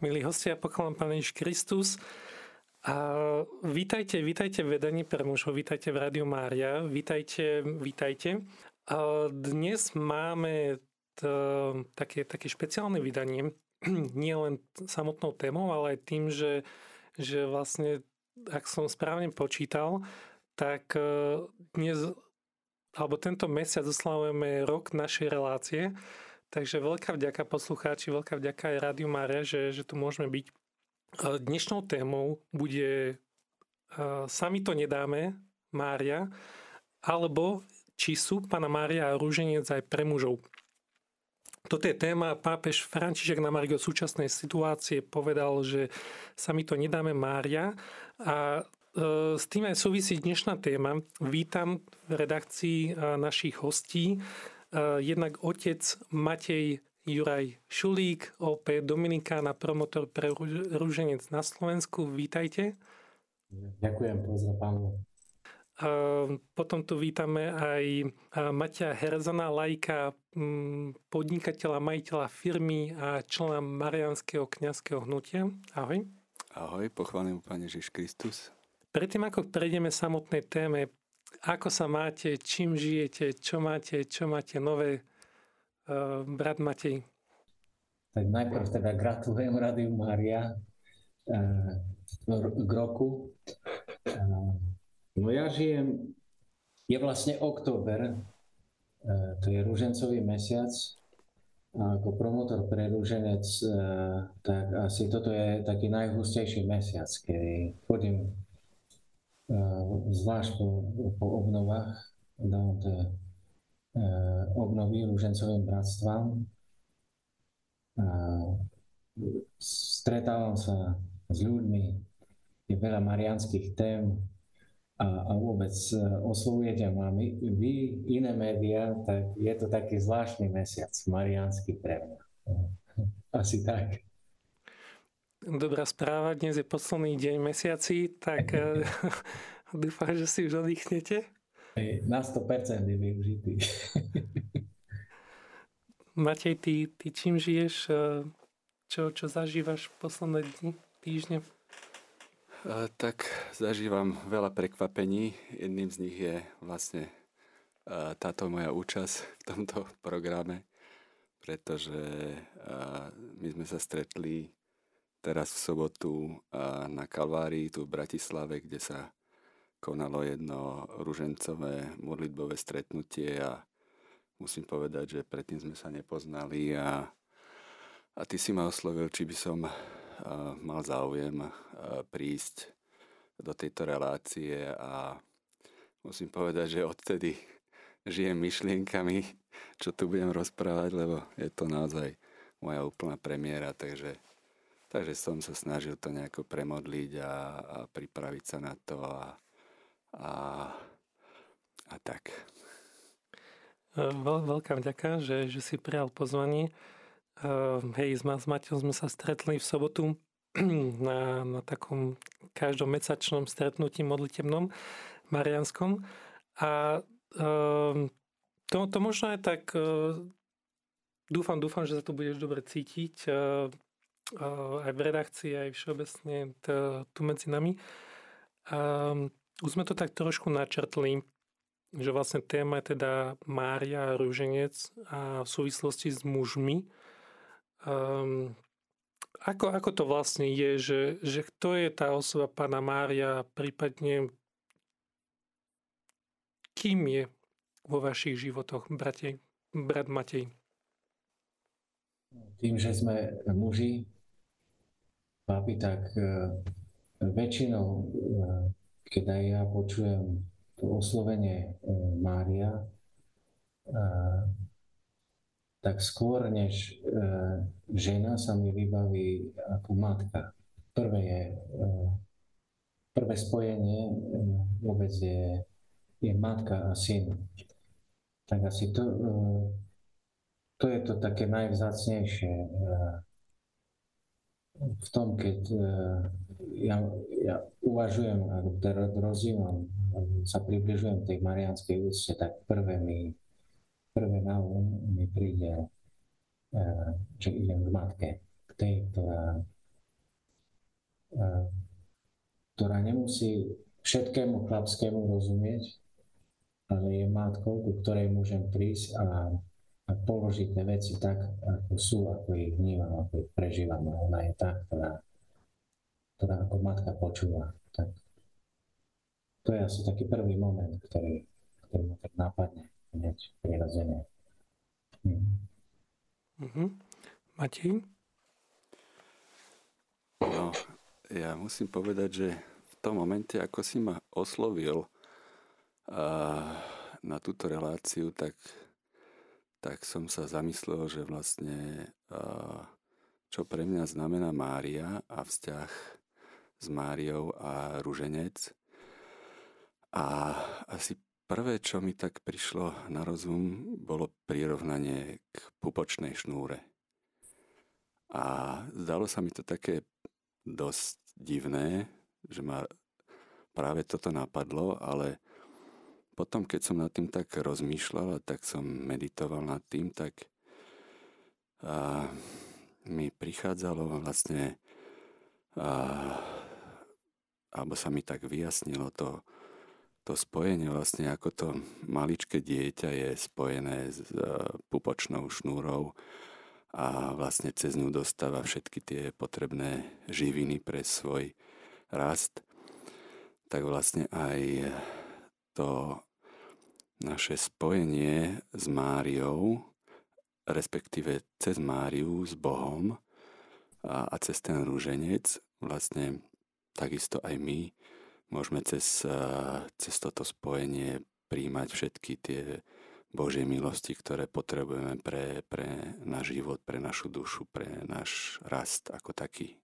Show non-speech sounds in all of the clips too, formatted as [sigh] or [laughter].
milí hostia, pochválam Pán Ježiš Kristus. A vítajte, vítajte v vedaní pre mužov, vítajte v Rádiu Mária, vítajte, vítajte. A dnes máme to, také, také špeciálne vydanie, [clears throat] nie len samotnou témou, ale aj tým, že, že vlastne, ak som správne počítal, tak e, dnes, alebo tento mesiac oslavujeme rok našej relácie, takže veľká vďaka poslucháči, veľká vďaka aj Rádiu Mária, že, že tu môžeme byť. Dnešnou témou bude Sami to nedáme, Mária, alebo či sú Pana Mária a rúženec aj pre mužov. Toto je téma, pápež František na Margo súčasnej situácie povedal, že sa mi to nedáme Mária a e, s tým aj súvisí dnešná téma. Vítam v redakcii našich hostí jednak otec Matej Juraj Šulík, OP Dominikán a promotor pre rúženec na Slovensku. Vítajte. Ďakujem, pozdrav pánu. Potom tu vítame aj Matia Herzana, lajka, podnikateľa, majiteľa firmy a člena Marianského kňazského hnutia. Ahoj. Ahoj, pochválim Pane Ježiš Kristus. Predtým, ako prejdeme samotnej téme, ako sa máte, čím žijete, čo máte, čo máte nové, uh, brat Matej? Tak najprv teda gratulujem Radiu Mária uh, k roku. Uh, no ja žijem, je vlastne október, to je rúžencový mesiac, a ako promotor pre rúženec, tak asi toto je taký najhustejší mesiac, kedy chodím zvlášť po, po obnovách, dávam tie obnovy rúžencovým bratstvám. Stretávam sa s ľuďmi, je veľa marianských tém a, a vôbec oslovujete ma. Vy, iné médiá, tak je to taký zvláštny mesiac, mariánsky pre mňa. [laughs] Asi tak. Dobrá správa, dnes je posledný deň mesiaci, tak eh, [laughs] dúfam, že si už oddychnete. Na 100% je využitý. [laughs] Matej, ty, ty čím žiješ? Eh, čo, čo zažívaš v posledné dni, týždne? A, tak zažívam veľa prekvapení. Jedným z nich je vlastne a, táto moja účasť v tomto programe, pretože a, my sme sa stretli teraz v sobotu na Kalvárii tu v Bratislave, kde sa konalo jedno ružencové modlitbové stretnutie a musím povedať, že predtým sme sa nepoznali a, a ty si ma oslovil, či by som mal záujem prísť do tejto relácie a musím povedať, že odtedy žijem myšlienkami, čo tu budem rozprávať, lebo je to naozaj moja úplná premiéra, takže Takže som sa snažil to nejako premodliť a, a pripraviť sa na to a, a, a tak. Veľ, veľká vďaka, že, že si prijal pozvanie. Uh, hej, s, s sme sa stretli v sobotu [clears throat] na, na takom každomesačnom stretnutí modlitebnom marianskom. A uh, to, to možno aj tak uh, dúfam, dúfam, že sa tu budeš dobre cítiť. Aj v redakcii, aj všeobecne tu medzi nami. A už sme to tak trošku načrtli, že vlastne téma je teda Mária a rúženec a v súvislosti s mužmi. Um, ako, ako to vlastne je, že, že kto je tá osoba pána Mária, prípadne kým je vo vašich životoch, bratej, brat Matej? Tým, že sme muži, papi, tak e, väčšinou, e, keď aj ja počujem to oslovenie e, Mária, tak skôr než žena sa mi vybaví ako matka. Prvé je, prvé spojenie vôbec je, je matka a syn. Tak asi to, to je to také najvzácnejšie v tom, keď e, ja, ja uvažujem, alebo teda rozjímam, sa približujem tej marianskej úcte, tak prvé mi, prvé na um mi príde, e, že idem k matke, k tej, ktorá ktorá nemusí všetkému chlapskému rozumieť, ale je matkou, ku ktorej môžem prísť a, a položiť tie veci tak, ako sú, ako ich vnímam, ako ich prežívam. A ona je tá, ktorá, ktorá ako matka počúva. Tak to je asi taký prvý moment, ktorý, ktorý ma tak nápadne hneď prirodzene. Hm. Mm-hmm. Matej? No, ja musím povedať, že v tom momente, ako si ma oslovil, na túto reláciu, tak, tak som sa zamyslel, že vlastne čo pre mňa znamená Mária a vzťah s Máriou a Ruženec. A asi prvé, čo mi tak prišlo na rozum, bolo prirovnanie k pupočnej šnúre. A zdalo sa mi to také dosť divné, že ma práve toto napadlo, ale potom, keď som nad tým tak rozmýšľal a tak som meditoval nad tým, tak a, mi prichádzalo vlastne a, alebo sa mi tak vyjasnilo to, to spojenie vlastne, ako to maličké dieťa je spojené s pupočnou šnúrou a vlastne cez ňu dostáva všetky tie potrebné živiny pre svoj rast, tak vlastne aj to naše spojenie s Máriou, respektíve cez Máriu s Bohom a, a cez ten rúženec, vlastne takisto aj my môžeme cez, cez toto spojenie príjmať všetky tie Božie milosti, ktoré potrebujeme pre, pre náš život, pre našu dušu, pre náš rast ako taký.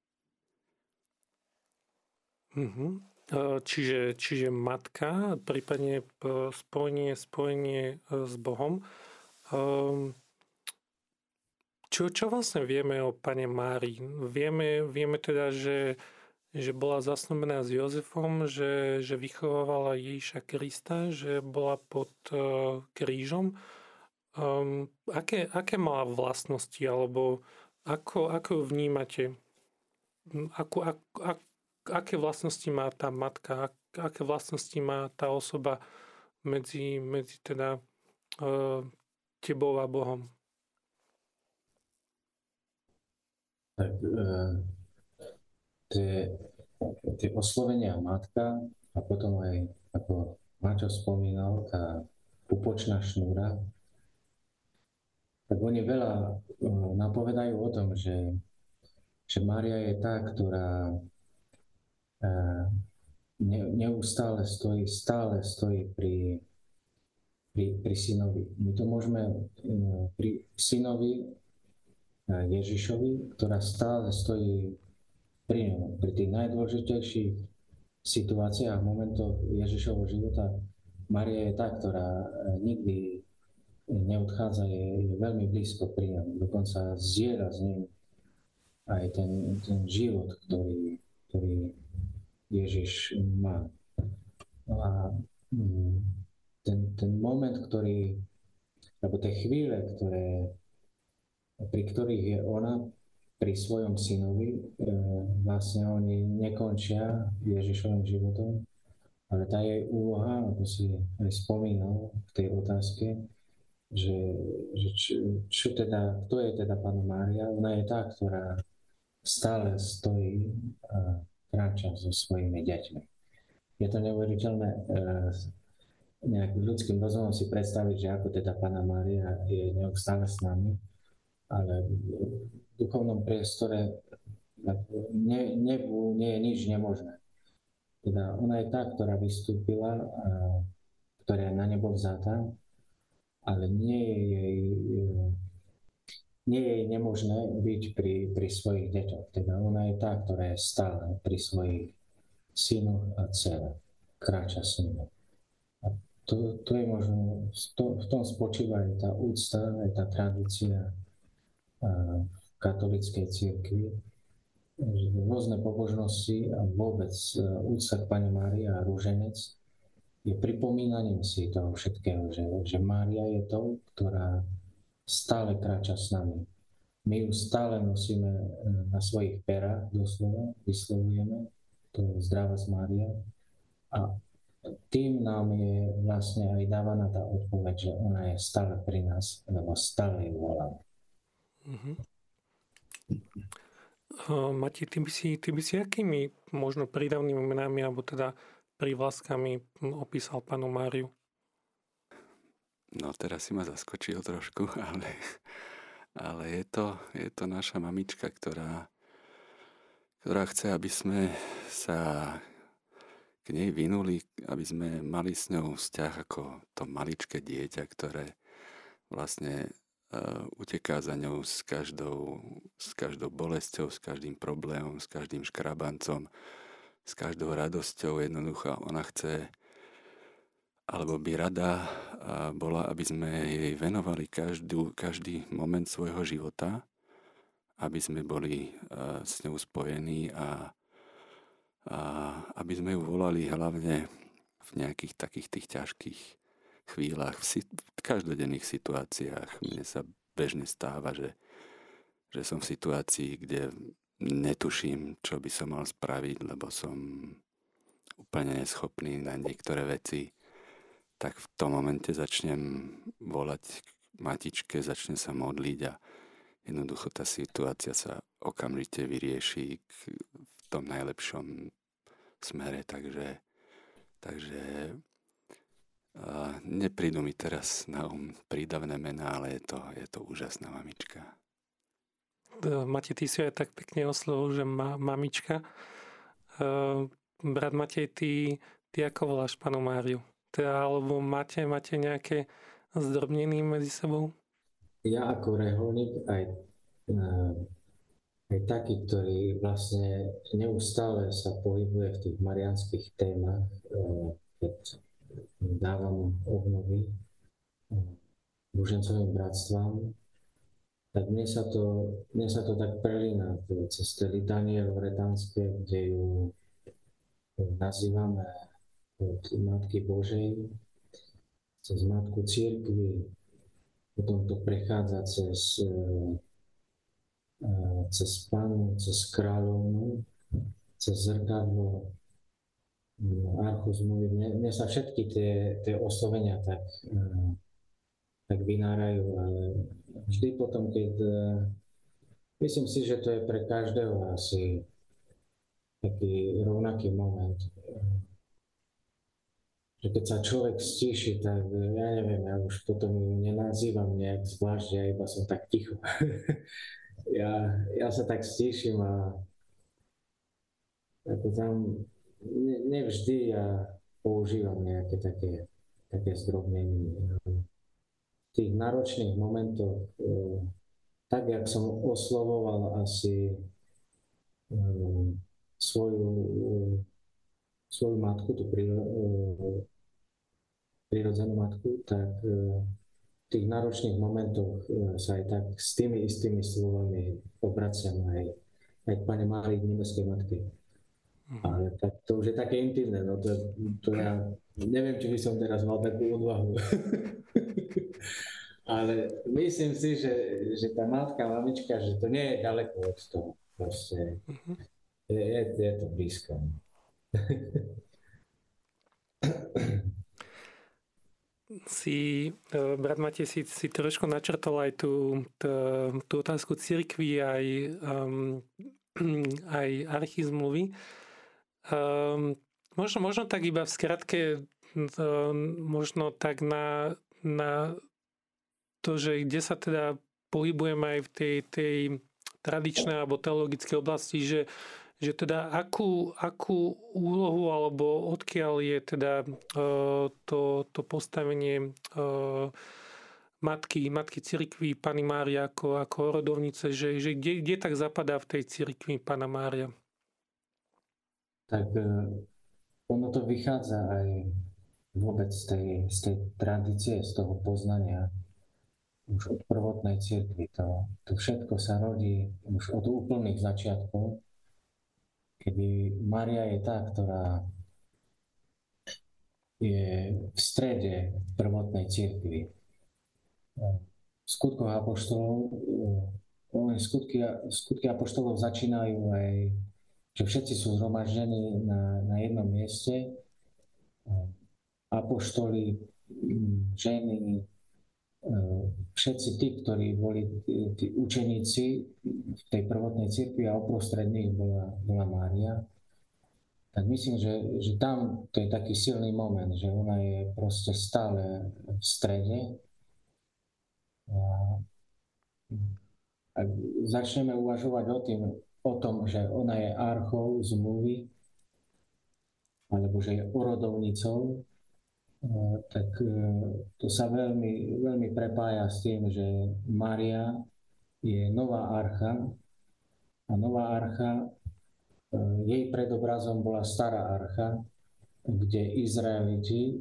Mm-hmm. E, čiže, čiže matka, prípadne e, spojenie, spojenie e, s Bohom. Čo, čo vlastne vieme o pane Mári? Vieme, vieme teda, že, že bola zasnúbená s Jozefom, že, že vychovávala Ježiša Krista, že bola pod krížom. Um, aké, aké mala vlastnosti, alebo ako, ako ju vnímate? Ako, ako, ako, aké vlastnosti má tá matka, aké vlastnosti má tá osoba medzi, medzi teda uh, tebou a Bohom? Tak uh, tie, oslovenia matka a potom aj, ako Mačo spomínal, tá pupočná šnúra, tak oni veľa uh, napovedajú o tom, že, že Mária je tá, ktorá neustále stojí, stále stojí pri, pri, pri synovi. My to môžeme e, pri synovi e, Ježišovi, ktorá stále stojí pri ňom, pri tých najdôležitejších situáciách, momentoch Ježišovho života. Maria je tá, ktorá e, nikdy neodchádza, je, je veľmi blízko pri ňom. Dokonca zdieľa s ním aj ten, ten život, ktorý, ktorý Ježiš má. A mm, ten, ten moment, ktorý, alebo tie chvíle, ktoré, pri ktorých je ona pri svojom synovi, e, vlastne oni nekončia Ježišovým životom, ale tá jej úloha, ako si aj spomínal v tej otázke, že, že čo, čo teda, kto je teda Pána Mária? Ona je tá, ktorá stále stojí a kráča so svojimi deťmi. Je to neuveriteľné e, nejakým ľudským rozumom si predstaviť, že ako teda Pana Mária je neustále s nami, ale v duchovnom priestore ne, nebu nie je nič nemožné. Teda ona je tá, ktorá vystúpila, ktorá je na nebo vzatá, ale nie je jej nie je nemožné byť pri, pri svojich deťoch. Teda ona je tá, ktorá je stále pri svojich synoch a dcerách. Kráča s nimi. A to, to je možno, to, v tom spočíva aj tá úcta, aj tá tradícia v katolickej církvi. Rôzne pobožnosti a vôbec e, úcta k Pane Mária a rúženec je pripomínaním si toho všetkého, že, že Mária je to, ktorá stále kráča s nami. my ju stále nosíme e, na svojich perách, doslova, vyslovujeme, to zdravá z Mária. A tým nám je vlastne aj dávaná tá odpoveď, že ona je stále pri nás, lebo stále ju voláme. Uh, Mati, ty by, si, ty by si akými možno prídavnými menami alebo teda prívlastkami opísal panu Máriu? No teraz si ma zaskočil trošku, [laughs] ale ale je to, je to naša mamička, ktorá, ktorá chce, aby sme sa k nej vynuli, aby sme mali s ňou vzťah ako to maličké dieťa, ktoré vlastne uh, uteká za ňou s každou, s každou bolesťou, s každým problémom, s každým škrabancom, s každou radosťou. Jednoducho ona chce, alebo by rada bola, aby sme jej venovali každú, každý moment svojho života, aby sme boli s ňou spojení a, a aby sme ju volali hlavne v nejakých takých tých ťažkých chvíľach, v, si, v každodenných situáciách. Mne sa bežne stáva, že, že som v situácii, kde netuším, čo by som mal spraviť, lebo som úplne neschopný na niektoré veci tak v tom momente začnem volať k matičke, začne sa modliť a jednoducho tá situácia sa okamžite vyrieši v tom najlepšom smere, takže, takže uh, neprídu mi teraz na um prídavné mená, ale je to, je to úžasná mamička. Matej, ty si aj tak pekne oslovil, že ma, mamička. Uh, brat Matej, ty, ty ako voláš panu Máriu? Teda, alebo máte, máte nejaké zdrobnení medzi sebou? Ja ako reholník aj, eh, aj taký, ktorý vlastne neustále sa pohybuje v tých marianských témach, eh, keď dávam obnovy Bužencovým eh, bratstvám, tak mne sa to, mne sa to tak prelína cez tie litanie loretánske, kde ju nazývame od Matky Božej, cez Matku Církvy, potom to prechádza cez, e, e, cez Pánu, cez Kráľovnu, cez zrkadlo, no, archu zmluvy. Mne, mne sa všetky tie, tie oslovenia tak, e, tak vynárajú, ale vždy potom, keď myslím si, že to je pre každého asi taký rovnaký moment že keď sa človek stíši, tak ja neviem, ja už potom nenazývam nejak zvlášť, ja iba som tak ticho. [laughs] ja, ja sa tak stíšim a ako tam ne, nevždy ja používam nejaké také, také zdrobnenie. V tých náročných momentoch, e, tak jak som oslovoval asi e, svoju svoju matku, tú prirodzenú matku, tak e, v tých náročných momentoch e, sa aj tak s tými istými slovami obraciam aj, aj k Pane Márii nebeskej matky. Mhm. Ale tak, to už je také intimné, no to, to ja neviem, či by som teraz mal takú odvahu. [laughs] Ale myslím si, že, že tá matka, mamička, že to nie je ďaleko od toho. Proste mhm. je, je, je to blízko. Si, e, brat Matej, si, si trošku načrtol aj tú, tú, tú otázku cirkvi, aj, um, [clears throat] aj archizmluvy. Um, možno, možno tak iba v skratke, um, možno tak na, na to, že kde sa teda pohybujeme aj v tej, tej tradičnej alebo teologickej oblasti, že, že teda akú, akú úlohu alebo odkiaľ je teda uh, to, to postavenie uh, matky, matky cirkvi Pany Mária ako, ako rodovnice, že, že kde, kde tak zapadá v tej cirkvi Pana Mária? Tak uh, ono to vychádza aj vôbec z tej, z tej tradície, z toho poznania už od prvotnej cirkvi. To, to všetko sa rodí už od úplných začiatkov kedy Maria je tá, ktorá je v strede prvotnej cirkvi. V skutkoch apoštolov skutky, skutky apoštolov začínajú aj, že všetci sú zhromaždení na, na jednom mieste. Apoštoli, ženy, všetci tí, ktorí boli tí učeníci v tej prvotnej cirkvi a uprostred bola, bola Mária, tak myslím, že, že tam to je taký silný moment, že ona je proste stále v strede. A, ak začneme uvažovať o, tým, o tom, že ona je archou zmluvy, alebo že je orodovnicou, tak eh, to sa veľmi, veľmi prepája s tým, že Maria je nová archa a nová archa, eh, jej predobrazom bola stará archa, kde Izraeliti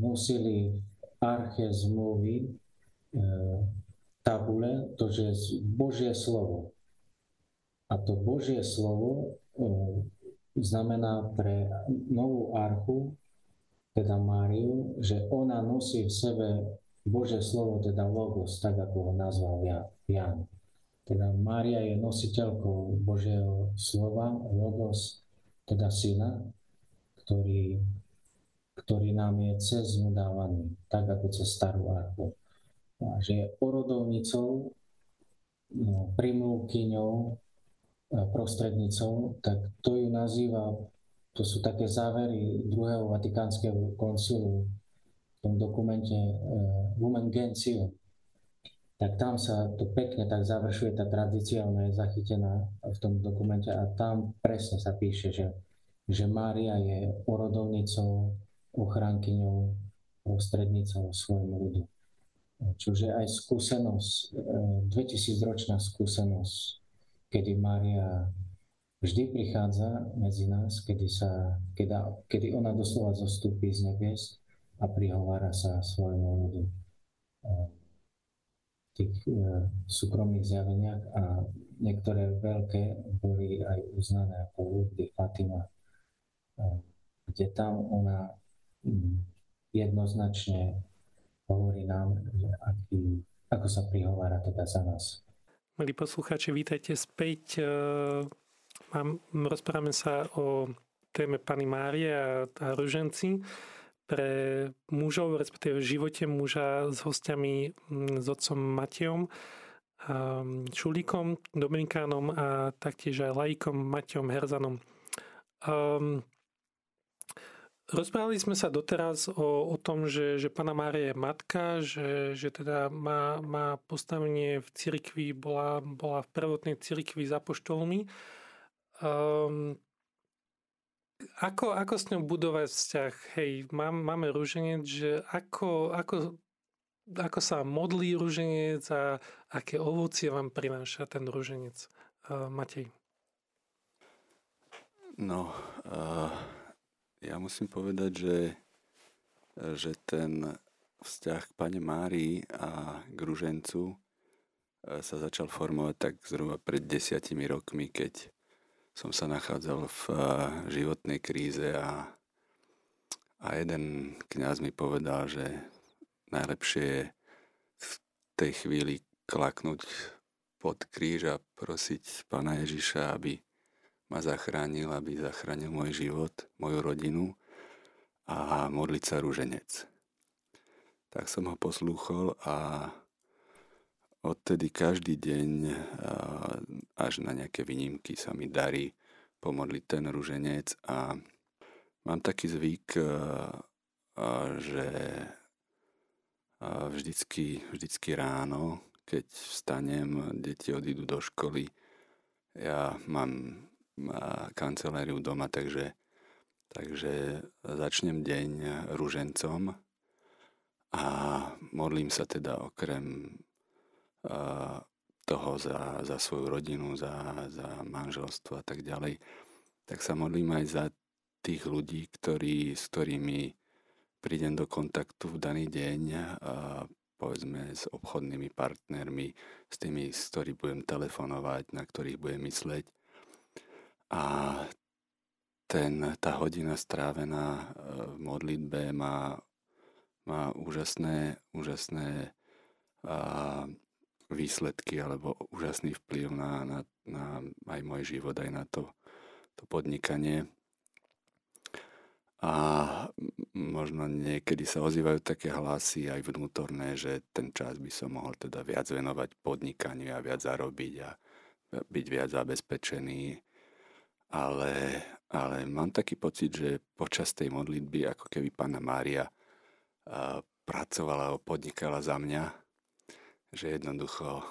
nosili arche zmluvy tabule, to je Božie slovo. A to Božie slovo znamená pre novú archu teda Máriu, že ona nosí v sebe Bože slovo, teda Logos, tak ako ho nazval Jan. Teda Mária je nositeľkou Božieho slova, Logos, teda syna, ktorý, ktorý nám je cez dávaný, tak ako cez starú archu. A že je orodovnicou, no, primlúkyňou, prostrednicou, tak to ju nazýva to sú také závery druhého vatikánskeho koncilu v tom dokumente Women Gentium. Tak tam sa to pekne tak završuje tá tradícia, ona je zachytená v tom dokumente a tam presne sa píše, že, že Mária je porodovnicou, ochránkyňou, prostrednicou svojmu ľudu. Čiže aj skúsenosť, 2000-ročná skúsenosť, kedy Mária vždy prichádza medzi nás, kedy, sa, keda, kedy ona doslova zostúpi z nebies a prihovára sa svojmu ľudu v tých e, súkromných zjaveniach a niektoré veľké boli aj uznané ako ľudí Fatima, e, kde tam ona jednoznačne hovorí nám, aký, ako sa prihovára teda za nás. Milí poslucháči, vítajte späť e, Mám, rozprávame sa o téme Pany Márie a, a ruženci pre mužov, respektíve v živote muža s hostiami, s otcom Matejom, Šulíkom, Dominikánom a taktiež aj laikom Matejom Herzanom. Um, rozprávali sme sa doteraz o, o tom, že, že Pana Mária je matka, že, že teda má, má postavenie v cirkvi, bola, bola v prvotnej cirkvi za poštolmi Um, ako, ako s ňou budovať vzťah? Hej, mám, máme rúženec, že ako, ako, ako sa modlí rúženec a aké ovocie vám prináša ten rúženec? Uh, Matej. No, uh, ja musím povedať, že, že ten vzťah k Pane Márii a k rúžencu sa začal formovať tak zhruba pred desiatimi rokmi, keď som sa nachádzal v eh, životnej kríze a, a jeden kňaz mi povedal, že najlepšie je v tej chvíli klaknúť pod kríž a prosiť Pána Ježiša, aby ma zachránil, aby zachránil môj život, moju rodinu a modliť sa rúženec. Tak som ho poslúchol a odtedy každý deň až na nejaké výnimky sa mi darí pomodliť ten ruženec a mám taký zvyk, že vždycky, vždycky ráno, keď vstanem, deti odídu do školy, ja mám kanceláriu doma, takže, takže začnem deň ružencom a modlím sa teda okrem toho za, za svoju rodinu, za, za manželstvo a tak ďalej, tak sa modlím aj za tých ľudí, ktorí, s ktorými prídem do kontaktu v daný deň, povedzme s obchodnými partnermi, s tými, s ktorými budem telefonovať, na ktorých budem mysleť. A ten, tá hodina strávená e, v modlitbe má, má úžasné, úžasné a, výsledky alebo úžasný vplyv na, na, na aj môj život, aj na to, to podnikanie. A možno niekedy sa ozývajú také hlasy aj vnútorné, že ten čas by som mohol teda viac venovať podnikaniu a viac zarobiť a byť viac zabezpečený. Ale, ale mám taký pocit, že počas tej modlitby, ako keby Pána Mária pracovala a podnikala za mňa, že jednoducho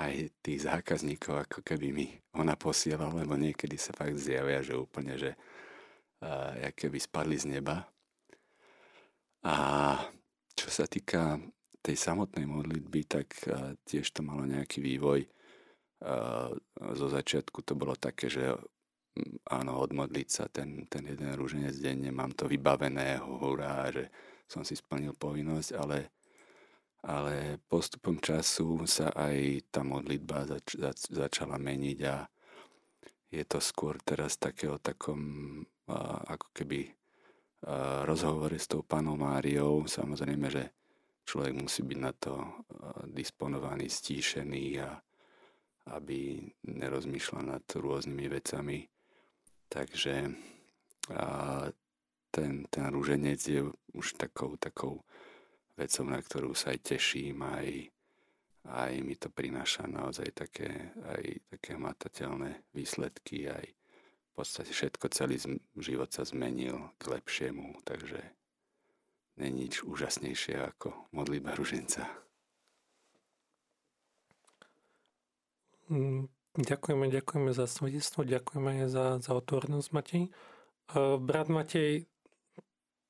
aj tých zákazníkov ako keby mi ona posielala, lebo niekedy sa fakt zjavia, že úplne, že uh, keby spadli z neba. A čo sa týka tej samotnej modlitby, tak uh, tiež to malo nejaký vývoj. Uh, zo začiatku to bolo také, že áno, odmodliť sa ten, ten jeden rúženec denne, mám to vybavené, hurá, že som si splnil povinnosť, ale ale postupom času sa aj tá modlitba zač- zač- začala meniť a je to skôr teraz takého takom a, ako keby a, rozhovore s tou panou Máriou. Samozrejme, že človek musí byť na to a, disponovaný, stíšený a aby nerozmýšľal nad rôznymi vecami. Takže a ten, ten rúženec je už takou, takou vecou, na ktorú sa aj teším, aj, aj mi to prináša naozaj také, aj také matateľné výsledky, aj v podstate všetko, celý život sa zmenil k lepšiemu, takže není nič úžasnejšie ako modlitba ruženca. Mm, ďakujeme, ďakujeme za svedectvo, ďakujeme za, za otvorenosť, Matej. Brat Matej,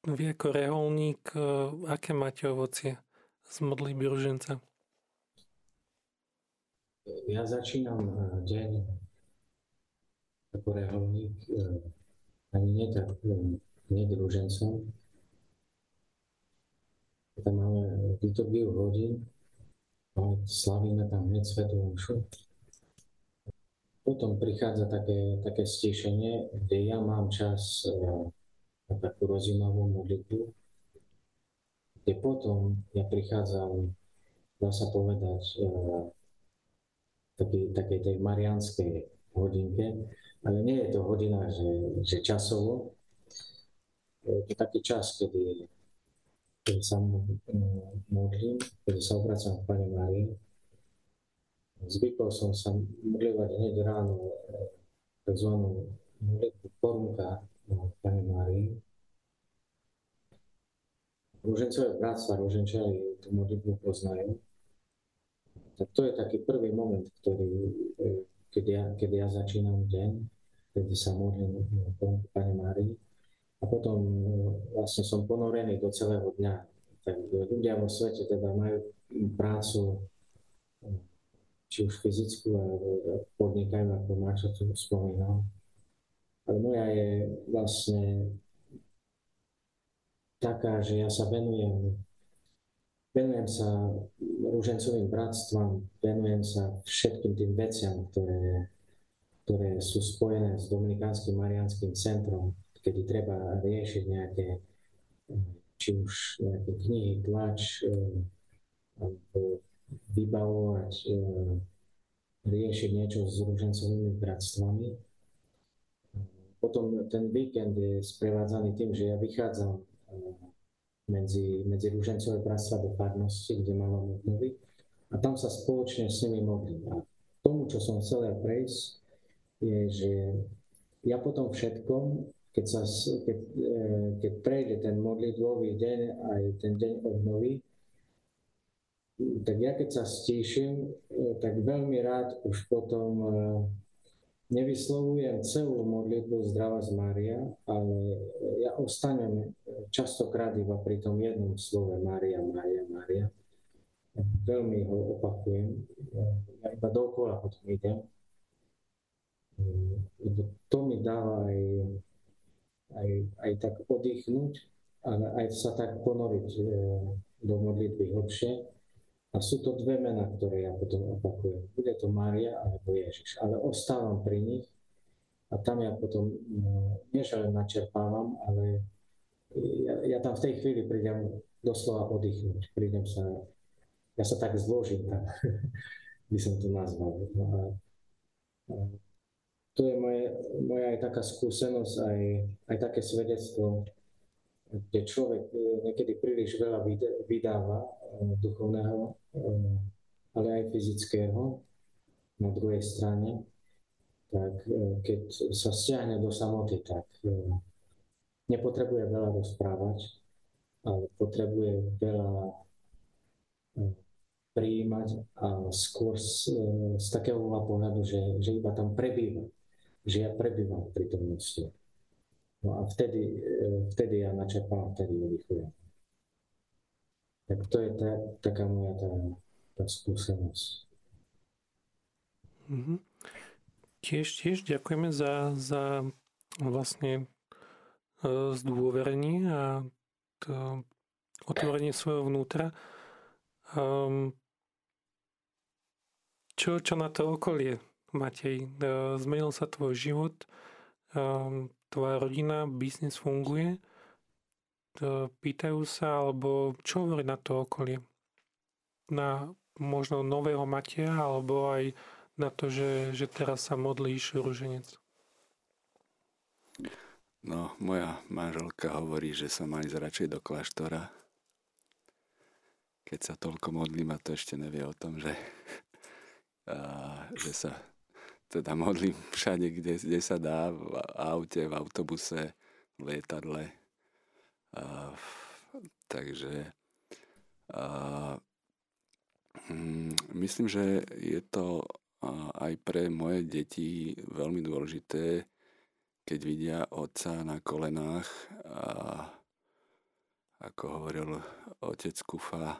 vy ako reholník, e, aké máte ovocie z modlitby ruženca? Ja začínam e, deň ako reholník e, ani nie tak nie ružencom. Tam máme liturgiu hodín, ale slavíme tam hneď Svetú Omšu. Potom prichádza také, také stíšenie, kde ja mám čas na takú rozjímavú modlitbu, kde potom ja prichádzam, dá sa povedať, uh, taký, takej tej marianskej hodinke, ale nie je to hodina, že, že časovo, je to taký čas, kedy, kedy sa modlím, kedy sa obracam k Pane Márii. Zvykol som sa modlívať hneď ráno tzv. modlitbu porunka Pane Márii. Rúžencové bratstva, rúženčiari tú modlitbu poznajú. Tak to je taký prvý moment, ktorý, e, keď ja, keď ja začínam deň, kedy sa modlím Pane Márii. A potom e, vlastne som ponorený do celého dňa. Tak ľudia vo svete teda majú prácu či už fyzickú, alebo podnikajú, ako Marčo tu spomínal ale moja je vlastne taká, že ja sa venujem, venujem sa rúžencovým bratstvom, venujem sa všetkým tým veciam, ktoré, ktoré sú spojené s Dominikánskym Marianským centrom, kedy treba riešiť nejaké, či už nejaké knihy, tlač, eh, alebo vybavovať, eh, riešiť niečo s rúžencovými bratstvami potom ten víkend je sprevádzaný tým, že ja vychádzam eh, medzi, medzi rúžencové bratstva do farnosti, kde mám obnovy a tam sa spoločne s nimi modlím. A tomu, čo som chcel ja prejsť, je, že ja potom všetkom, keď, sa, keď, eh, keď prejde ten modlitvový deň aj ten deň obnovy, tak ja keď sa stíšim, eh, tak veľmi rád už potom nevyslovujem celú modlitbu Zdravá z Mária, ale ja ostanem častokrát iba pri tom jednom slove Mária, Mária, Mária. Veľmi ho opakujem. Ja iba dokola potom idem. To mi dáva aj, aj, aj tak oddychnúť, ale aj sa tak ponoriť e, do modlitby hlbšie a sú to dve mená, ktoré ja potom opakujem. Bude to Mária alebo Ježiš. Ale ostávam pri nich a tam ja potom, no, nie že len načerpávam, ale ja, ja tam v tej chvíli prídem doslova oddychnúť. Prídem sa ja sa tak zložím, tak [laughs] by som to nazval. No a, a to je moje, moja aj taká skúsenosť, aj, aj také svedectvo, kde človek e, niekedy príliš veľa vydáva e, duchovného, e, ale aj fyzického na druhej strane, tak keď sa stiahne do samoty, tak nepotrebuje veľa rozprávať, ale potrebuje veľa prijímať a skôr z, z takého pohľadu, že, že iba tam prebýva, že ja prebývam v prítomnosti. No a vtedy, e, vtedy ja načerpám, vtedy oddychujem. Tak to je tá, taká moja tá, tá skúsenosť. Mm-hmm. Tiež, tiež ďakujeme za, za vlastne e, zdôverenie a to otvorenie svojho vnútra. Um, čo, čo na to okolie, Matej? Uh, zmenil sa tvoj život? Um, tvoja rodina, biznis funguje, pýtajú sa, alebo čo hovorí na to okolie? Na možno nového Matia, alebo aj na to, že, že teraz sa modlíš ruženec? No, moja manželka hovorí, že sa má ísť radšej do kláštora. Keď sa toľko modlím a to ešte nevie o tom, že, [laughs] a, že sa teda modlím všade, kde, kde sa dá, v aute, v autobuse, v lietadle. A, takže a, mm, myslím, že je to aj pre moje deti veľmi dôležité, keď vidia otca na kolenách a ako hovoril otec Kufa,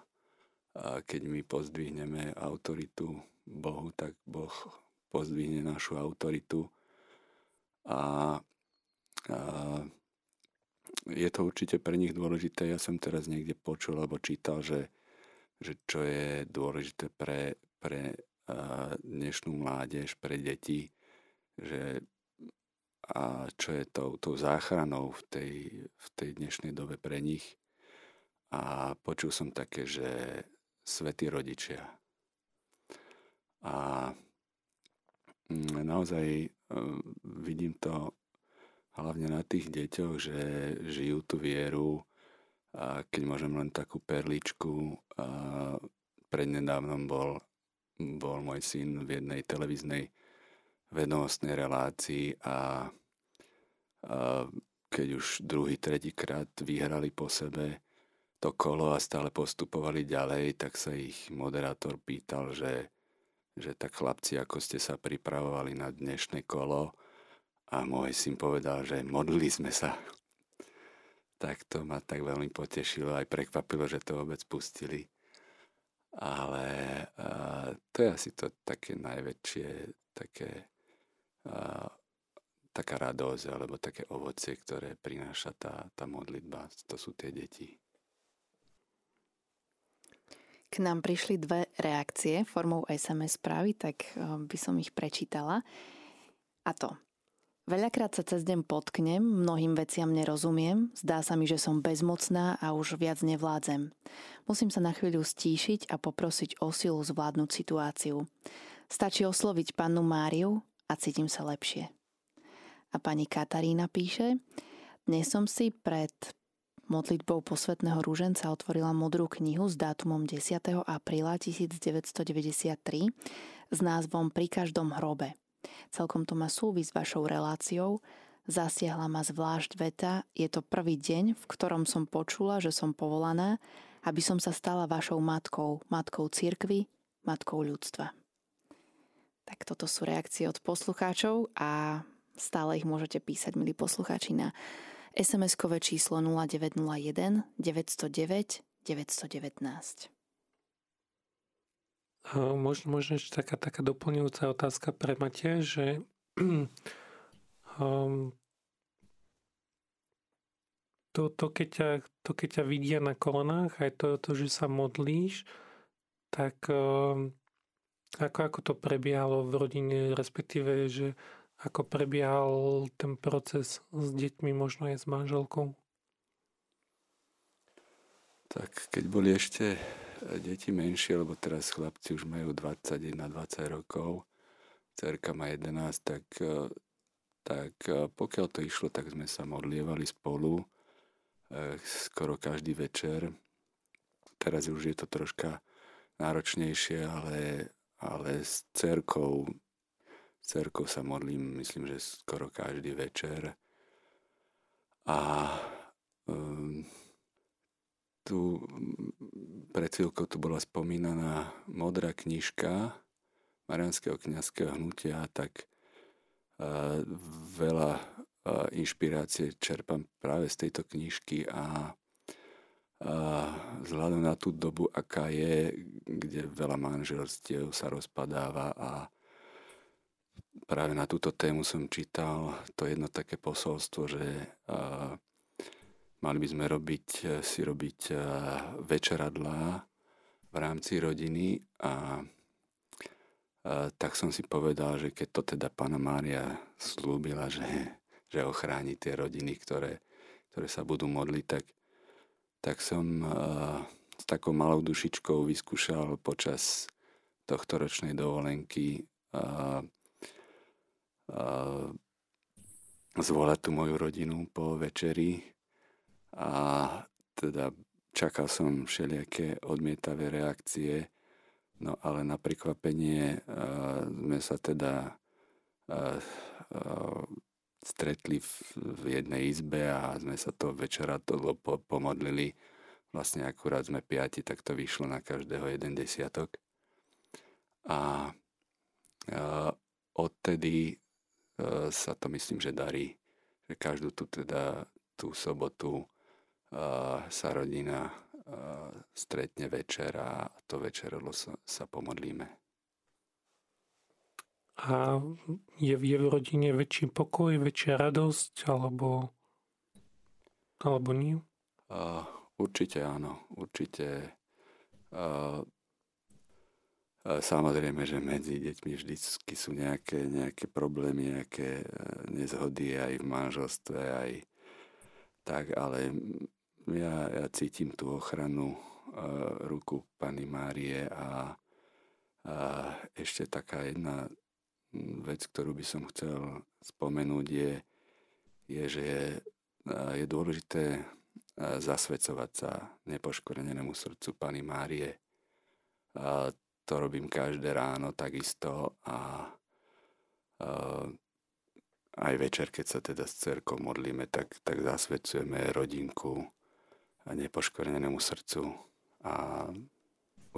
a keď my pozdvihneme autoritu Bohu, tak Boh pozdvihne našu autoritu a, a je to určite pre nich dôležité. Ja som teraz niekde počul alebo čítal, že, že čo je dôležité pre, pre dnešnú mládež, pre deti, že a čo je tou, tou záchranou v tej, v tej dnešnej dobe pre nich. A počul som také, že svätí rodičia. A naozaj ehm, vidím to hlavne na tých deťoch, že žijú tú vieru a keď môžem len takú perličku, a prednedávnom bol, bol môj syn v jednej televíznej vedomostnej relácii a, a keď už druhý, tretíkrát vyhrali po sebe to kolo a stále postupovali ďalej, tak sa ich moderátor pýtal, že že tak chlapci, ako ste sa pripravovali na dnešné kolo a môj syn povedal, že modlili sme sa. Tak to ma tak veľmi potešilo, aj prekvapilo, že to vôbec pustili. Ale a, to je asi to také najväčšie, také, a, taká radosť, alebo také ovocie, ktoré prináša tá, tá modlitba. To sú tie deti. K nám prišli dve reakcie formou SMS správy, tak eh, by som ich prečítala. A to. Veľakrát sa cez deň potknem, mnohým veciam nerozumiem, zdá sa mi, že som bezmocná a už viac nevládzem. Musím sa na chvíľu stíšiť a poprosiť o silu zvládnuť situáciu. Stačí osloviť pannu Máriu a cítim sa lepšie. A pani Katarína píše, dnes som si pred modlitbou posvetného rúženca otvorila modrú knihu s dátumom 10. apríla 1993 s názvom Pri každom hrobe. Celkom to má súvis s vašou reláciou. Zasiahla ma zvlášť veta, je to prvý deň, v ktorom som počula, že som povolaná, aby som sa stala vašou matkou, matkou cirkvy, matkou ľudstva. Tak toto sú reakcie od poslucháčov a stále ich môžete písať, milí poslucháči, na SMS-kové číslo 0901 909 919. Možno, možno ešte taká, taká doplňujúca otázka pre Matia, že [clears throat] um, to, to, keď ťa, to, keď ťa vidia na kolenách, aj to, to že sa modlíš, tak um, ako, ako to prebiehalo v rodine, respektíve, že ako prebiehal ten proces s deťmi, možno aj s manželkou? Tak keď boli ešte deti menšie, lebo teraz chlapci už majú 21-20 rokov, cerka má 11, tak, e, tak e, pokiaľ to išlo, tak sme sa modlievali spolu skoro každý večer. Teraz už je to troška náročnejšie, ale, ale s cerkou, cerkou sa modlím, myslím, že skoro každý večer. A um, tu pred chvíľkou tu bola spomínaná modrá knižka Marianského kniazského hnutia, tak uh, veľa uh, inšpirácie čerpám práve z tejto knižky a vzhľadom na tú dobu, aká je, kde veľa manželstiev sa rozpadáva a práve na túto tému som čítal to jedno také posolstvo, že Mali by sme robiť, si robiť večeradlá v rámci rodiny a, tak som si povedal, že keď to teda pána Mária slúbila, že, že ochráni tie rodiny, ktoré, ktoré sa budú modliť, tak, tak som s takou malou dušičkou vyskúšal počas tohto ročnej dovolenky zvolať tú moju rodinu po večeri a teda čakal som všelijaké odmietavé reakcie, no ale na prekvapenie uh, sme sa teda uh, stretli v, jednej izbe a sme sa to večera to po, pomodlili. Vlastne akurát sme piati, tak to vyšlo na každého jeden desiatok. A odtedy sa to myslím, že darí. Že každú tú teda tú sobotu sa rodina stretne večer a to večerlo sa, sa pomodlíme. A je, je v rodine väčší pokoj, väčšia radosť, alebo, alebo nie? Uh, určite áno, určite. Uh, Samozrejme, že medzi deťmi vždy sú nejaké, nejaké problémy, nejaké nezhody aj v manželstve, aj tak, ale ja, ja cítim tú ochranu uh, ruku Pany Márie a, a ešte taká jedna vec, ktorú by som chcel spomenúť je, je že je, je dôležité zasvedcovať sa nepoškorenému srdcu Pany Márie. A to robím každé ráno takisto a, a aj večer, keď sa teda s cerkou modlíme, tak, tak zasvedcujeme rodinku a nepoškorenému srdcu a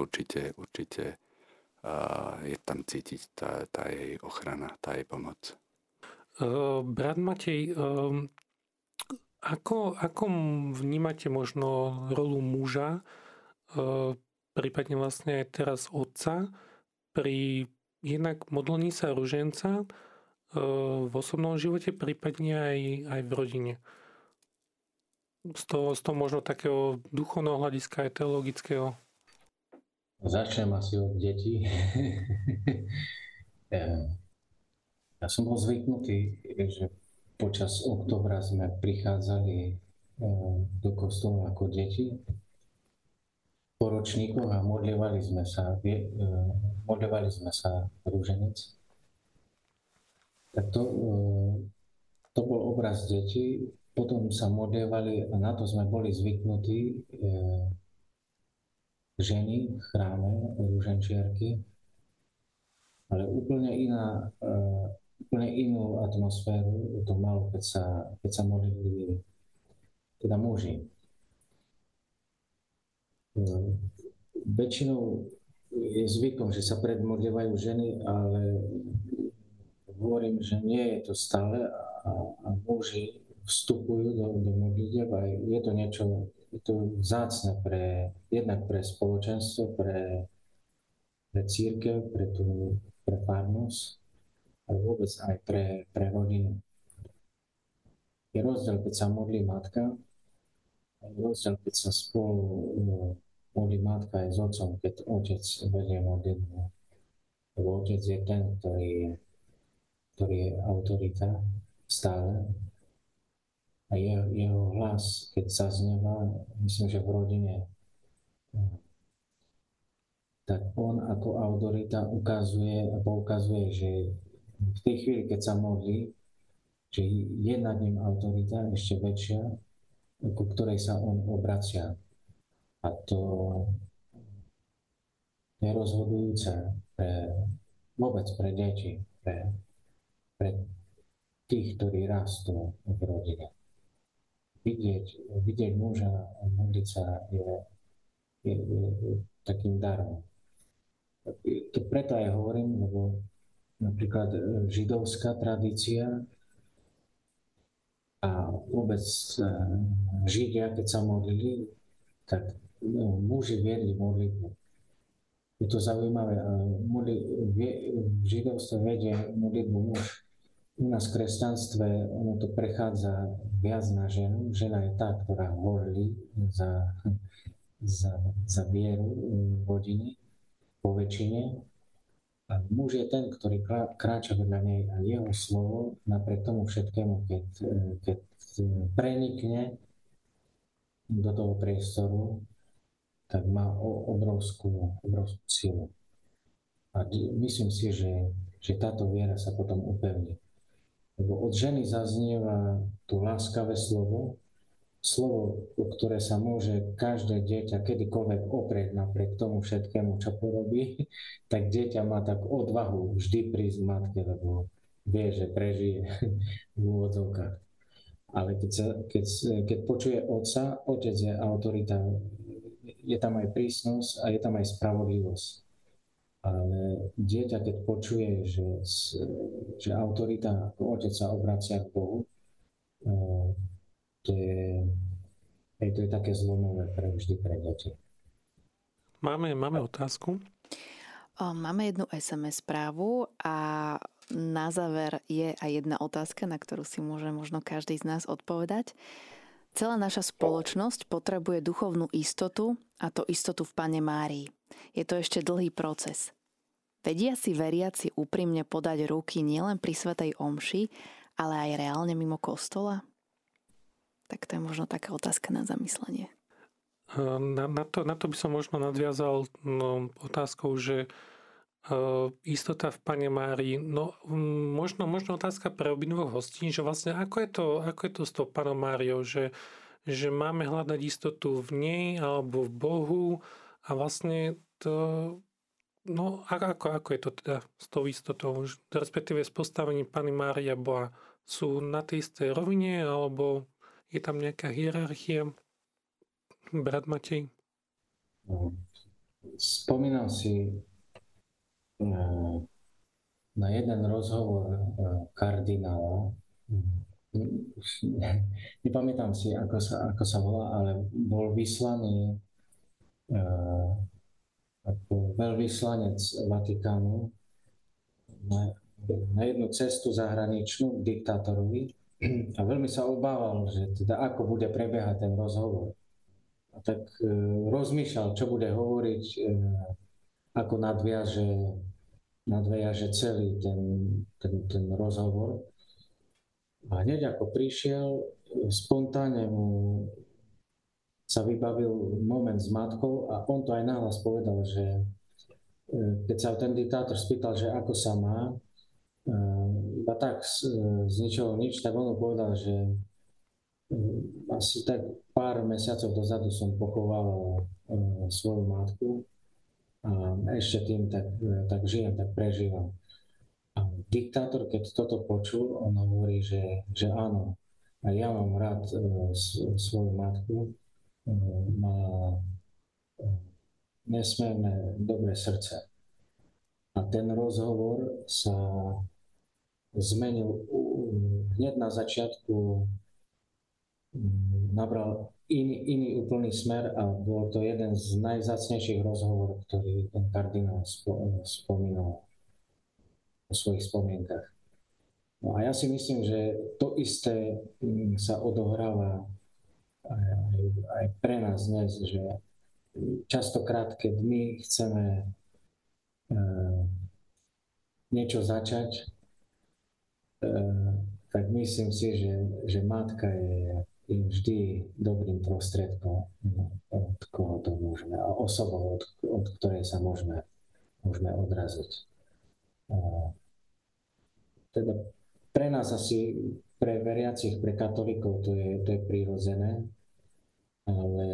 určite, určite a je tam cítiť tá, tá jej ochrana, tá jej pomoc. Uh, brat Matej, uh, ako, ako vnímate možno rolu muža, uh, prípadne vlastne aj teraz otca, pri jednak modlení sa ruženca v osobnom živote, prípadne aj, aj v rodine? z toho, z toho možno takého duchovného hľadiska aj teologického? Začnem asi od detí. [laughs] ja som bol zvyknutý, že počas oktobra sme prichádzali do kostola ako deti po ročníkoch a modlievali sme sa, modlievali sme sa rúženec. Tak to, to bol obraz detí, potom sa modlievali, a na to sme boli zvyknutí, e, ženy v chráme, rúženčiarky, ale úplne iná, e, úplne inú atmosféru to malo, keď sa, keď sa modlili teda muži. E, väčšinou je zvykom, že sa predmodlievajú ženy, ale hovorím, že nie je to stále a, a muži vstupujú do, do modlitev a je to niečo, je to vzácne pre, jednak pre spoločenstvo, pre, pre církev, pre, tú, pre farnosť, ale vôbec aj pre, pre rodinu. Je rozdiel, keď sa modlí matka, je rozdiel, keď sa spolu modlí matka aj s otcom, keď otec vedie modlitbu. Lebo otec je ten, ktorý, ktorý je autorita stále a jeho, jeho hlas, keď zaznieva, myslím, že v rodine tak on ako autorita ukazuje a poukazuje, že v tej chvíli, keď sa modlí, že je nad ním autorita ešte väčšia, ku ktorej sa on obracia. A to je rozhodujúce pre, vôbec pre deti, pre, pre tých, ktorí rastú v rodine. Vidieť, vidieť muža modliť sa je, je, je, je takým darom. To preto aj hovorím, lebo napríklad židovská tradícia a vôbec e, Židia, keď sa modlili, tak muži viedli modlitbu. Je to zaujímavé. Modli, v židovstve vedie modlitbu muž. U nás v kresťanstve ono to prechádza viac na ženu. Žena je tá, ktorá horlí za, za, za vieru v rodine po väčšine. A muž je ten, ktorý kráča vedľa nej a jeho slovo napriek tomu všetkému, keď, keď prenikne do toho priestoru, tak má obrovskú, obrovskú silu. A myslím si, že, že táto viera sa potom upevní. Lebo od ženy zaznieva tu láskavé slovo, slovo, o ktoré sa môže každé dieťa kedykoľvek oprieť napriek tomu všetkému, čo porobí, [laughs] tak dieťa má tak odvahu vždy prísť matke, lebo vie, že prežije [laughs] v úvodzovkách. Ale keď, sa, keď, keď počuje otca, otec je autorita, je tam aj prísnosť a je tam aj spravodlivosť. Ale dieťa, keď počuje, že, že autorita ako otec sa obracia k Bohu, eh, to je, to je také zlomové pre vždy pre deti. Máme, máme otázku? Máme jednu SMS správu a na záver je aj jedna otázka, na ktorú si môže možno každý z nás odpovedať. Celá naša spoločnosť potrebuje duchovnú istotu a to istotu v Pane Márii. Je to ešte dlhý proces. Vedia si veriaci úprimne podať ruky nielen pri Svetej Omši, ale aj reálne mimo kostola? Tak to je možno taká otázka na zamyslenie. Na, na, to, na to by som možno nadviazal no, otázkou, že istota v Pane Márii, no možno, možno otázka pre obidvoch hostí, že vlastne ako je to, ako je to s tou Panou Máriou, že, že máme hľadať istotu v nej alebo v Bohu a vlastne to, no ako, ako je to teda s tou istotou, respektíve s postavením Pany Mária Boha, sú na tej istej rovine alebo je tam nejaká hierarchia? Brat Matej? Spomínam si na jeden rozhovor eh, kardinála. [laughs] Nepamätám si, ako sa, ako sa volá, ale bol vyslaný eh, ako veľvyslanec Vatikánu na, na jednu cestu zahraničnú k diktátorovi a veľmi sa obával, že teda ako bude prebiehať ten rozhovor. A tak e, rozmýšľal, čo bude hovoriť, e, ako nadviaže, nadviaže celý ten, ten, ten rozhovor. A hneď ako prišiel, spontánne mu sa vybavil moment s matkou a on to aj nahlas povedal, že e, keď sa ten diktátor spýtal, že ako sa má, Ehm, iba tak z, z ničoho nič, tak on povedal, že asi tak pár mesiacov dozadu som pochoval svoju matku ešte tým tak, tak žijem, tak prežívam. A diktátor, keď toto počul, on hovorí, že, že áno, a ja mám rád svoju matku, má nesmierne dobré srdce. A ten rozhovor sa zmenil hneď na začiatku, nabral iný, iný úplný smer a bol to jeden z najzácnejších rozhovorov, ktorý ten kardinál spomínal o svojich spomienkach. No a ja si myslím, že to isté mm, sa odohráva aj, aj, pre nás dnes, že častokrát, keď my chceme e, niečo začať, Eh, tak myslím si, že, že matka je je vždy dobrým prostriedkom, od koho to môžeme, a osobou, od, od ktorej sa môžeme, môžeme odraziť. Teda pre nás asi, pre veriacich, pre katolíkov to je, to je prírodzené, ale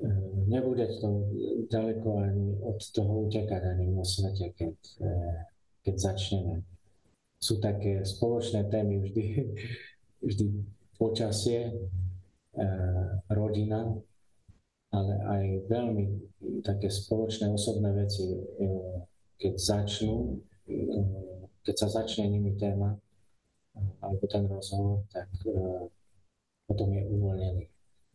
e, nebude to ďaleko ani od toho utekať ani vo svete, keď, e, keď začneme. Sú také spoločné témy vždy, [laughs] vždy počasie, e, rodina, ale aj veľmi také spoločné osobné veci, e, keď začnú, e, keď sa začne nimi téma, alebo ten rozhovor, tak potom je uvoľnený.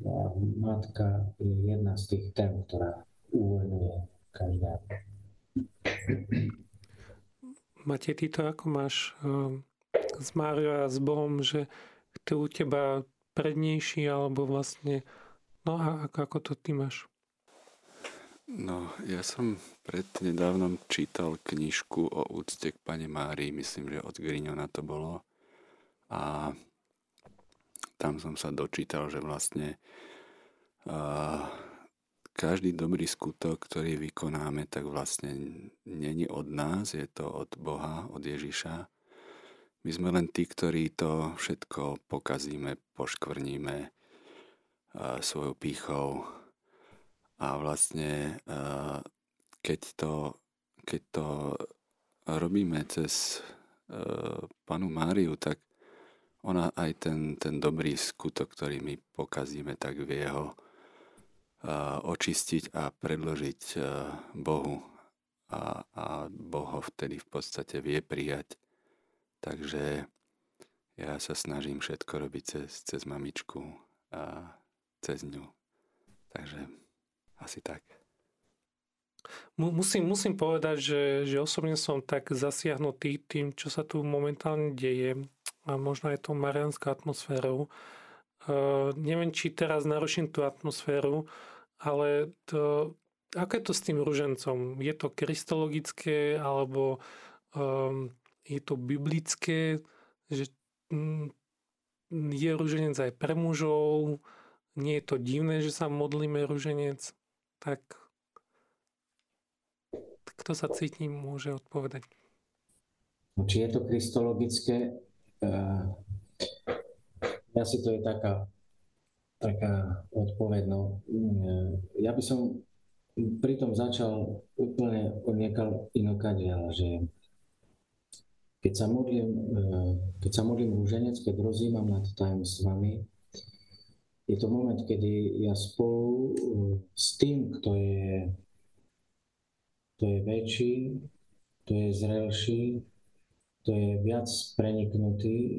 No a matka je jedna z tých tém, ktorá uvoľňuje každá. Matej, ty to ako máš s Máriou a s Bohom, že to u teba prednejší, alebo vlastne, no a ako, ako to ty máš? No, ja som pred nedávnom čítal knižku o úcte k Pane Márii, myslím, že od Grignona to bolo. A tam som sa dočítal, že vlastne a, každý dobrý skutok, ktorý vykonáme, tak vlastne není od nás, je to od Boha, od Ježiša. My sme len tí, ktorí to všetko pokazíme, poškvrníme svojou pýchou a vlastne keď to, keď to robíme cez panu Máriu, tak ona aj ten, ten dobrý skutok, ktorý my pokazíme, tak vie ho očistiť a predložiť Bohu. A, a Boh ho vtedy v podstate vie prijať Takže ja sa snažím všetko robiť cez, cez mamičku a cez ňu. Takže asi tak. Musím, musím povedať, že, že osobne som tak zasiahnutý tým, čo sa tu momentálne deje a možno aj tou marianskou atmosférou. Uh, neviem, či teraz naruším tú atmosféru, ale to, ako je to s tým ružencom? Je to kristologické alebo um, je to biblické, že mm, je ruženec aj pre mužov, nie je to divné, že sa modlíme ruženec, tak kto sa cíti, môže odpovedať. Či je to kristologické, uh, asi to je taká, taká odpoveď. No. Uh, ja by som pritom začal úplne od niekal inokadiaľ, že keď sa modlím, e, keď sa modlím rúženec, keď rozímam nad tajomstvami, je to moment, kedy ja spolu e, s tým, kto je, kto je väčší, kto je zrelší, kto je viac preniknutý e,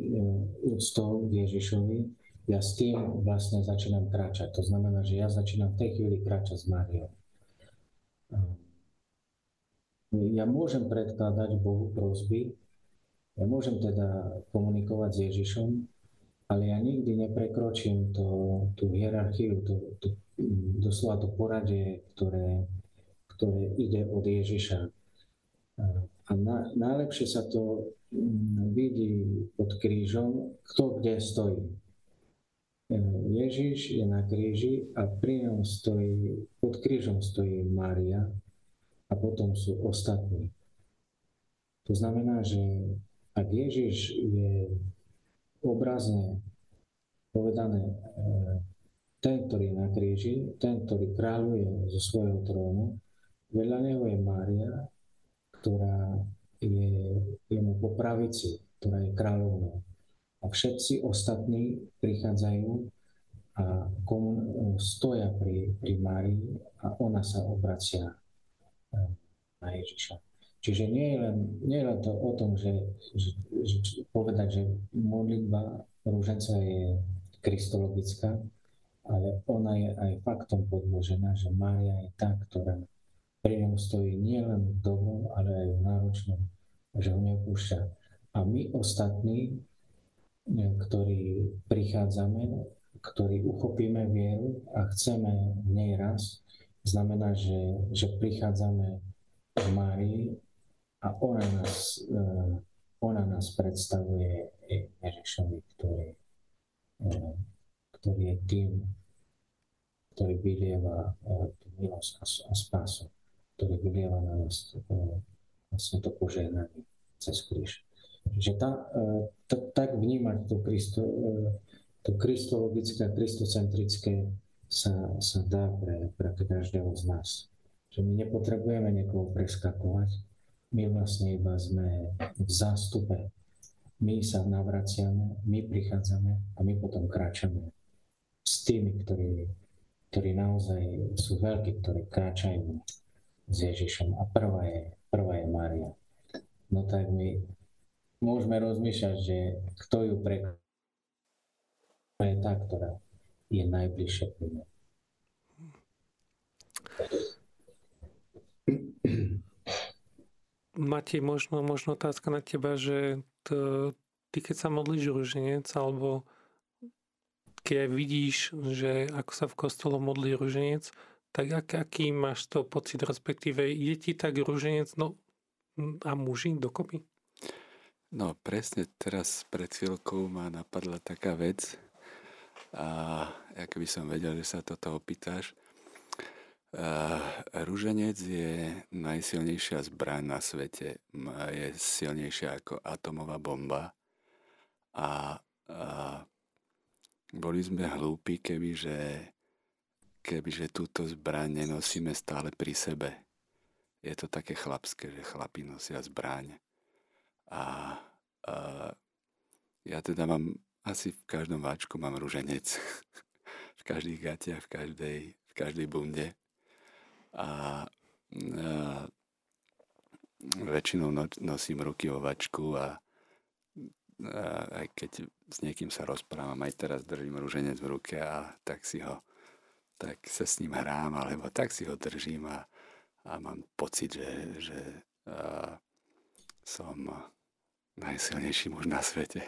úctou k Ježišovi, ja s tým vlastne začínam kráčať. To znamená, že ja začínam v tej chvíli kráčať s Máriou. Ja môžem predkladať Bohu prosby, ja môžem teda komunikovať s Ježišom, ale ja nikdy neprekročím to, tú hierarchiu, to, to, doslova to poradie, ktoré, ktoré ide od Ježiša. A na, najlepšie sa to mm, vidí pod krížom, kto kde stojí. E, Ježiš je na kríži a pri ňom stojí, pod krížom stojí Mária a potom sú ostatní. To znamená, že ak Ježiš je obrazne povedané e, ten, ktorý je na kríži, ten, ktorý kráľuje zo svojho trónu, vedľa neho je Mária, ktorá je jemu po pravici, ktorá je kráľovnou. A všetci ostatní prichádzajú a komun- stoja pri, pri Márii a ona sa obracia e, na Ježiša. Čiže nie je len, nie je len to o tom, že, že, že povedať, že modlitba rúženca je kristologická, ale ona je aj faktom podložená, že Mária je tá, ktorá pri ňom stojí nielen v dobrom, ale aj v náročnom, že ho neopúšťa. A my ostatní, ktorí prichádzame, ktorí uchopíme vieru a chceme v nej raz, znamená, že, že prichádzame k Márii a ona nás, eh, ona nás predstavuje Ježišovi, ktorý, eh, aj tým, ktorý vylieva tú milosť a spásu, ktorý vylieva na nás vlastne to požehnanie cez kríž. Že tá, t- tak vnímať to, Kristo, to kristologické kristocentrické sa, sa dá pre, pre každého z nás. Že my nepotrebujeme niekoho preskakovať, my vlastne iba sme v zástupe. My sa navraciame, my prichádzame a my potom kráčame s tými, ktorí, ktorí naozaj sú veľkí, ktorí kráčajú s Ježišom. A prvá je, prvá je Mária. No tak my môžeme rozmýšľať, že kto ju pre je tá, ktorá je najbližšia pri mne. Matej, možno, možno otázka na teba, že to, ty keď sa modlíš ruženec, alebo keď vidíš, že ako sa v kostole modlí ruženec, tak ak, aký máš to pocit, respektíve je ti tak ruženec no, a muži dokopy? No presne teraz pred chvíľkou ma napadla taká vec a ak by som vedel, že sa toto opýtaš, Rúženec je najsilnejšia zbraň na svete. Je silnejšia ako atomová bomba. A, a boli sme hlúpi, kebyže, kebyže túto zbraň nenosíme stále pri sebe. Je to také chlapské, že chlapi nosia zbraň. A, a ja teda mám, asi v každom váčku mám rúženec. [laughs] v každých gatiach, v každej, v každej bunde a, a väčšinou no, nosím ruky vačku a, a aj keď s niekým sa rozprávam, aj teraz držím rúženec v ruke a tak si ho tak sa s ním hrám, alebo tak si ho držím a, a mám pocit, že, že a, som najsilnejší muž na svete.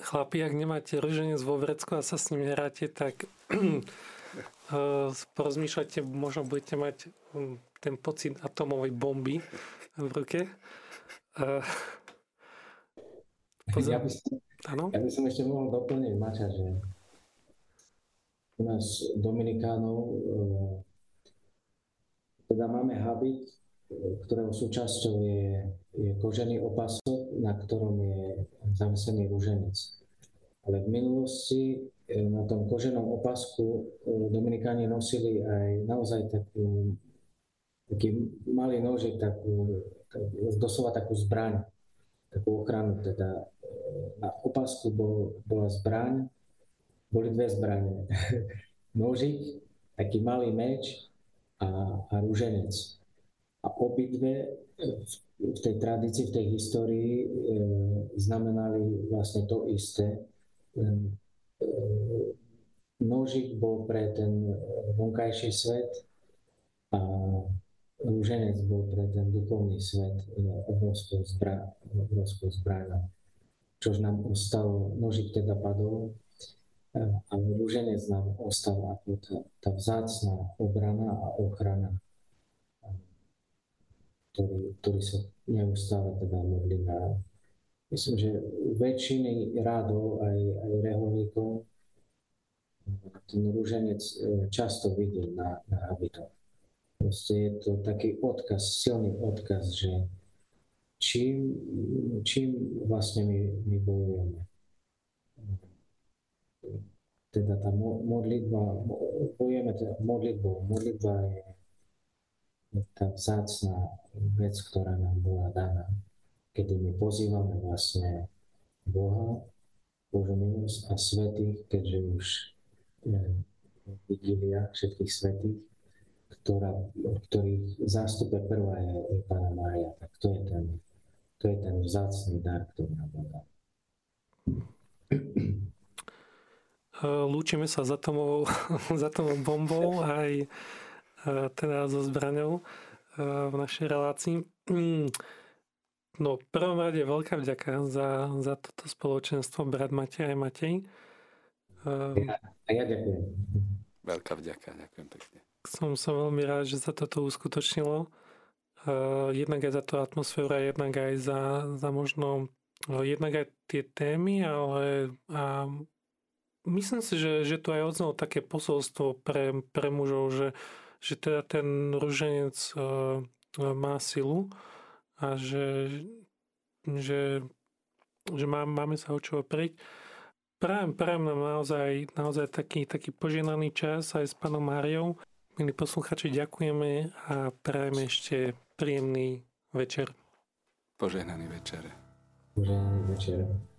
Chlapi, ak nemáte rúženec vo vrecku a sa s ním hráte, tak porozmýšľate, možno budete mať hm, ten pocit atomovej bomby v ruke. Pozor... Ja, by som, ja by som ešte mohol doplniť, Mača, že u nás Dominikánov e, teda máme habit, ktorého súčasťou je, je kožený opasok, na ktorom je zavesený rúženec. Ale v minulosti na tom koženom opasku e, Dominikáni nosili aj naozaj takú, taký malý nožik, takú, doslova takú zbraň, takú ochranu. Teda e, na opasku bol, bola zbraň, boli dve zbranie. [laughs] Nožik, taký malý meč a, a rúženec. A obidve v tej tradícii, v tej histórii e, znamenali vlastne to isté, len nožik bol pre ten vonkajší svet a rúženec bol pre ten duchovný svet obrovskou, zbra, obrovskou zbraňou. Čož nám ostalo, nožik teda padol, ale rúženec nám ostal ako tá, tá vzácná obrana a ochrana, ktorý, ktorý sa neustále teda modlí na myslím, že väčšiny rádov aj, aj reholníkov ten rúženec e, často vidí na, na habitoch. Proste je to taký odkaz, silný odkaz, že čím, čím vlastne my, my bojujeme. Teda tá modlitba, bojujeme teda modlitbou. Modlitba je tá vzácná vec, ktorá nám bola daná kedy my pozývame vlastne Boha, Božu milosť a svetých, keďže už je vigilia všetkých svetých, ktorá, ktorých zástupe prvá je, je Pána Mária. Tak to je ten, to je ten vzácný dar, ktorý nám dá. Lúčime sa za tomou, [laughs] za tomou bombou aj teda so zbraňou v našej relácii. No, v prvom rade veľká vďaka za, za toto spoločenstvo, brat Matej aj Matej. Ja, a ja ďakujem. Veľká vďaka, ďakujem pekne. Som sa veľmi rád, že sa toto uskutočnilo. Uh, jednak aj za tú atmosféru a jednak aj za, za možno jednak aj tie témy, ale a myslím si, že, že tu aj odznelo také posolstvo pre, pre mužov, že, že teda ten ruženec uh, má silu a že, že, že má, máme sa o čo oprieť. Prajem, prajem nám naozaj, naozaj taký, taký poženaný čas aj s pánom Máriou. Milí posluchači, ďakujeme a prajeme ešte príjemný večer. Požehnaný večer. Požehnaný večer.